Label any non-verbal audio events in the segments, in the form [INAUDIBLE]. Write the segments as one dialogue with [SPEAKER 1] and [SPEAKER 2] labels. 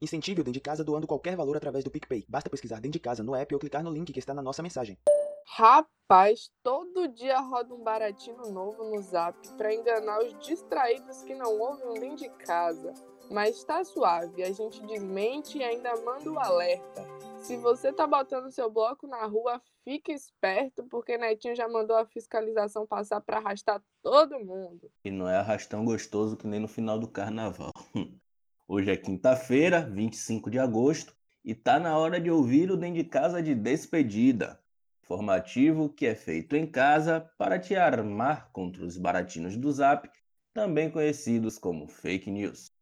[SPEAKER 1] Incentive o Dentro de Casa doando qualquer valor através do PicPay. Basta pesquisar Dentro de Casa no app ou clicar no link que está na nossa mensagem.
[SPEAKER 2] Rapaz, todo dia roda um baratinho novo no Zap para enganar os distraídos que não ouvem dentro de casa. Mas tá suave, a gente desmente e ainda manda o alerta. Se você tá botando seu bloco na rua, fique esperto, porque Netinho já mandou a fiscalização passar para arrastar todo mundo.
[SPEAKER 3] E não é arrastão gostoso que nem no final do carnaval. [LAUGHS] Hoje é quinta-feira, 25 de agosto, e tá na hora de ouvir o Dentro de Casa de Despedida. Informativo que é feito em casa para te armar contra os baratinos do Zap, também conhecidos como fake news.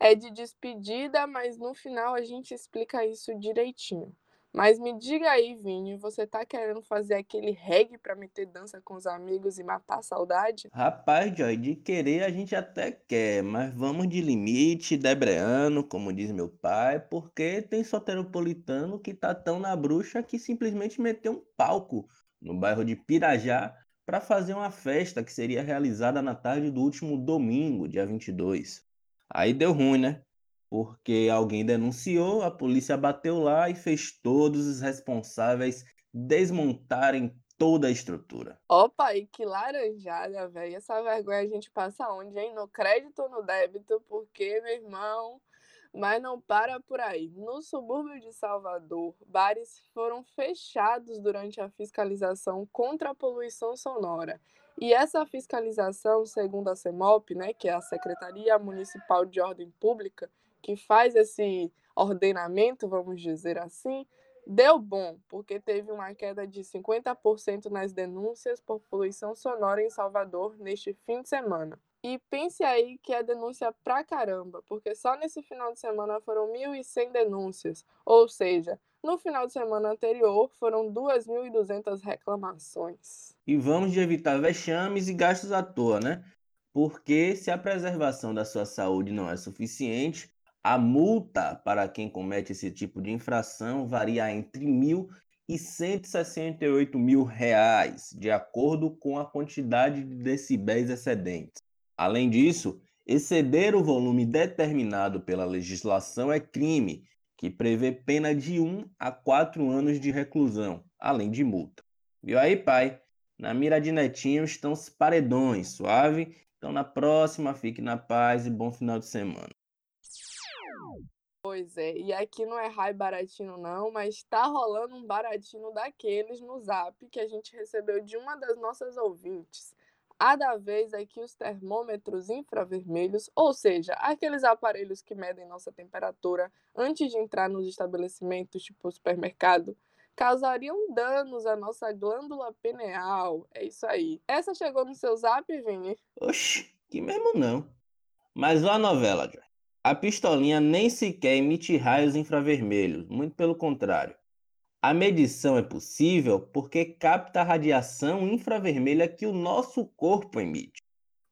[SPEAKER 2] É de despedida, mas no final a gente explica isso direitinho. Mas me diga aí, Vini, você tá querendo fazer aquele reggae para meter dança com os amigos e matar a saudade?
[SPEAKER 3] Rapaz, Joy, de querer a gente até quer, mas vamos de limite, debreano, como diz meu pai, porque tem soteropolitano que tá tão na bruxa que simplesmente meteu um palco no bairro de Pirajá para fazer uma festa que seria realizada na tarde do último domingo, dia 22. Aí deu ruim, né? Porque alguém denunciou, a polícia bateu lá e fez todos os responsáveis desmontarem toda a estrutura.
[SPEAKER 2] Opa, e que laranjada, velho. Essa vergonha a gente passa onde, hein? No crédito ou no débito? Porque, meu irmão, mas não para por aí. No subúrbio de Salvador, bares foram fechados durante a fiscalização contra a poluição sonora. E essa fiscalização, segundo a CEMOP, né, que é a Secretaria Municipal de Ordem Pública, que faz esse ordenamento, vamos dizer assim, deu bom, porque teve uma queda de 50% nas denúncias por poluição sonora em Salvador neste fim de semana. E pense aí que é denúncia pra caramba, porque só nesse final de semana foram 1.100 denúncias, ou seja, no final de semana anterior foram 2.200 reclamações.
[SPEAKER 3] E vamos de evitar vexames e gastos à toa, né? Porque se a preservação da sua saúde não é suficiente, a multa para quem comete esse tipo de infração varia entre mil e 168 mil reais, de acordo com a quantidade de decibéis excedentes. Além disso, exceder o volume determinado pela legislação é crime, que prevê pena de 1 a 4 anos de reclusão, além de multa. Viu aí, pai? Na mira de netinho estão os paredões, suave? Então na próxima, fique na paz e bom final de semana.
[SPEAKER 2] Pois é, e aqui não é raio baratinho não, mas tá rolando um baratinho daqueles no zap que a gente recebeu de uma das nossas ouvintes. Há da vez é que os termômetros infravermelhos, ou seja, aqueles aparelhos que medem nossa temperatura antes de entrar nos estabelecimentos tipo supermercado, causariam danos à nossa glândula pineal. É isso aí. Essa chegou no seu zap, Vini?
[SPEAKER 3] Oxi, que mesmo não. Mas ó a novela, Joy. A pistolinha nem sequer emite raios infravermelhos, muito pelo contrário. A medição é possível porque capta a radiação infravermelha que o nosso corpo emite.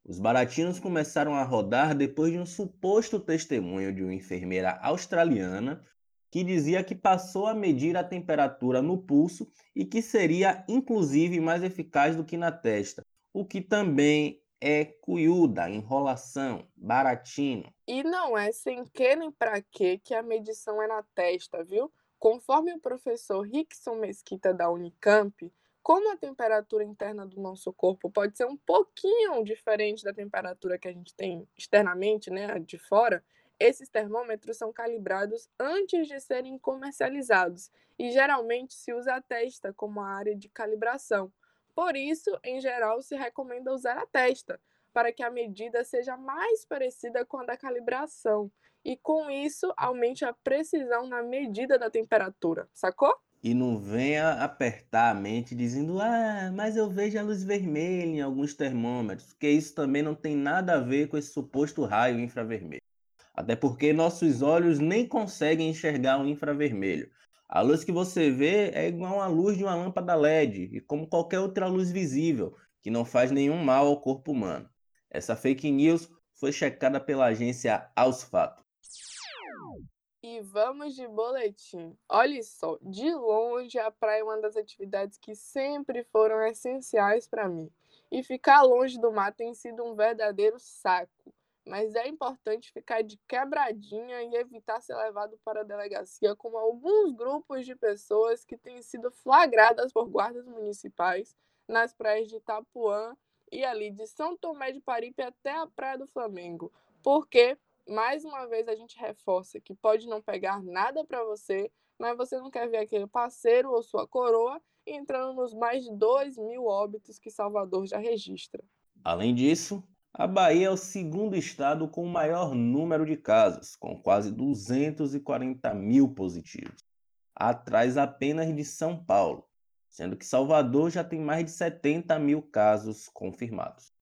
[SPEAKER 3] Os baratinos começaram a rodar depois de um suposto testemunho de uma enfermeira australiana que dizia que passou a medir a temperatura no pulso e que seria inclusive mais eficaz do que na testa, o que também é cuiuda, enrolação, baratino.
[SPEAKER 2] E não é sem que nem para que que a medição é na testa, viu? Conforme o professor Rickson Mesquita da Unicamp, como a temperatura interna do nosso corpo pode ser um pouquinho diferente da temperatura que a gente tem externamente, né, de fora, esses termômetros são calibrados antes de serem comercializados e geralmente se usa a testa como a área de calibração. Por isso, em geral, se recomenda usar a testa, para que a medida seja mais parecida com a da calibração e com isso aumente a precisão na medida da temperatura, sacou?
[SPEAKER 3] E não venha apertar a mente dizendo, ah, mas eu vejo a luz vermelha em alguns termômetros, porque isso também não tem nada a ver com esse suposto raio infravermelho. Até porque nossos olhos nem conseguem enxergar o infravermelho. A luz que você vê é igual à luz de uma lâmpada LED, e como qualquer outra luz visível, que não faz nenhum mal ao corpo humano. Essa fake news foi checada pela agência Aos Fatos.
[SPEAKER 2] E vamos de boletim. Olha só, de longe a praia é uma das atividades que sempre foram essenciais para mim. E ficar longe do mar tem sido um verdadeiro saco. Mas é importante ficar de quebradinha e evitar ser levado para a delegacia, como alguns grupos de pessoas que têm sido flagradas por guardas municipais nas praias de Itapuã e ali de São Tomé de Paripe até a Praia do Flamengo. Porque, mais uma vez, a gente reforça que pode não pegar nada para você, mas você não quer ver aquele parceiro ou sua coroa entrando nos mais de 2 mil óbitos que Salvador já registra.
[SPEAKER 3] Além disso, a Bahia é o segundo estado com o maior número de casos, com quase 240 mil positivos, atrás apenas de São Paulo, sendo que Salvador já tem mais de 70 mil casos confirmados.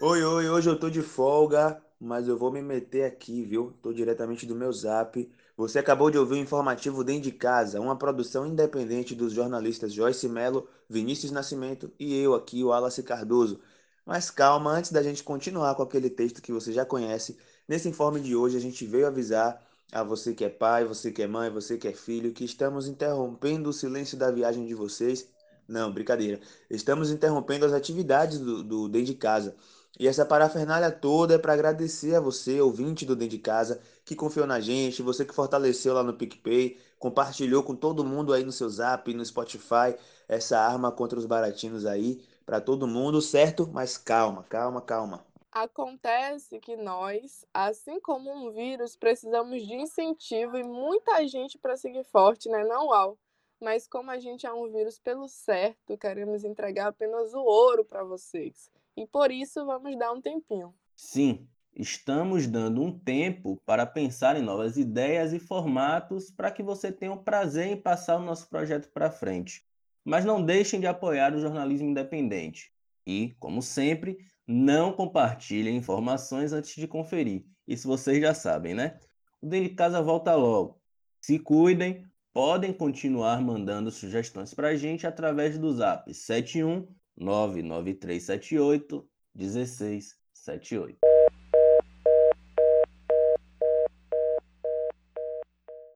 [SPEAKER 1] Oi, oi, hoje eu tô de folga, mas eu vou me meter aqui, viu? Tô diretamente do meu zap. Você acabou de ouvir o informativo Dentro de Casa, uma produção independente dos jornalistas Joyce Mello Vinícius Nascimento e eu aqui, o Wallace Cardoso. Mas calma, antes da gente continuar com aquele texto que você já conhece, nesse informe de hoje a gente veio avisar a você que é pai, você que é mãe, você que é filho, que estamos interrompendo o silêncio da viagem de vocês. Não, brincadeira. Estamos interrompendo as atividades do, do Dentro de Casa. E essa parafernália toda é para agradecer a você, ouvinte do Dentro de Casa, que confiou na gente, você que fortaleceu lá no PicPay, compartilhou com todo mundo aí no seu Zap, no Spotify, essa arma contra os baratinos aí, para todo mundo, certo? Mas calma, calma, calma.
[SPEAKER 2] Acontece que nós, assim como um vírus, precisamos de incentivo e muita gente para seguir forte, né? Não, Al? Mas como a gente é um vírus pelo certo, queremos entregar apenas o ouro para vocês. E por isso vamos dar um tempinho.
[SPEAKER 3] Sim, estamos dando um tempo para pensar em novas ideias e formatos para que você tenha o prazer em passar o nosso projeto para frente. Mas não deixem de apoiar o jornalismo independente. E, como sempre, não compartilhem informações antes de conferir. Isso vocês já sabem, né? O Dentro de Casa volta logo. Se cuidem, podem continuar mandando sugestões para a gente através do zap 71 99378 1678.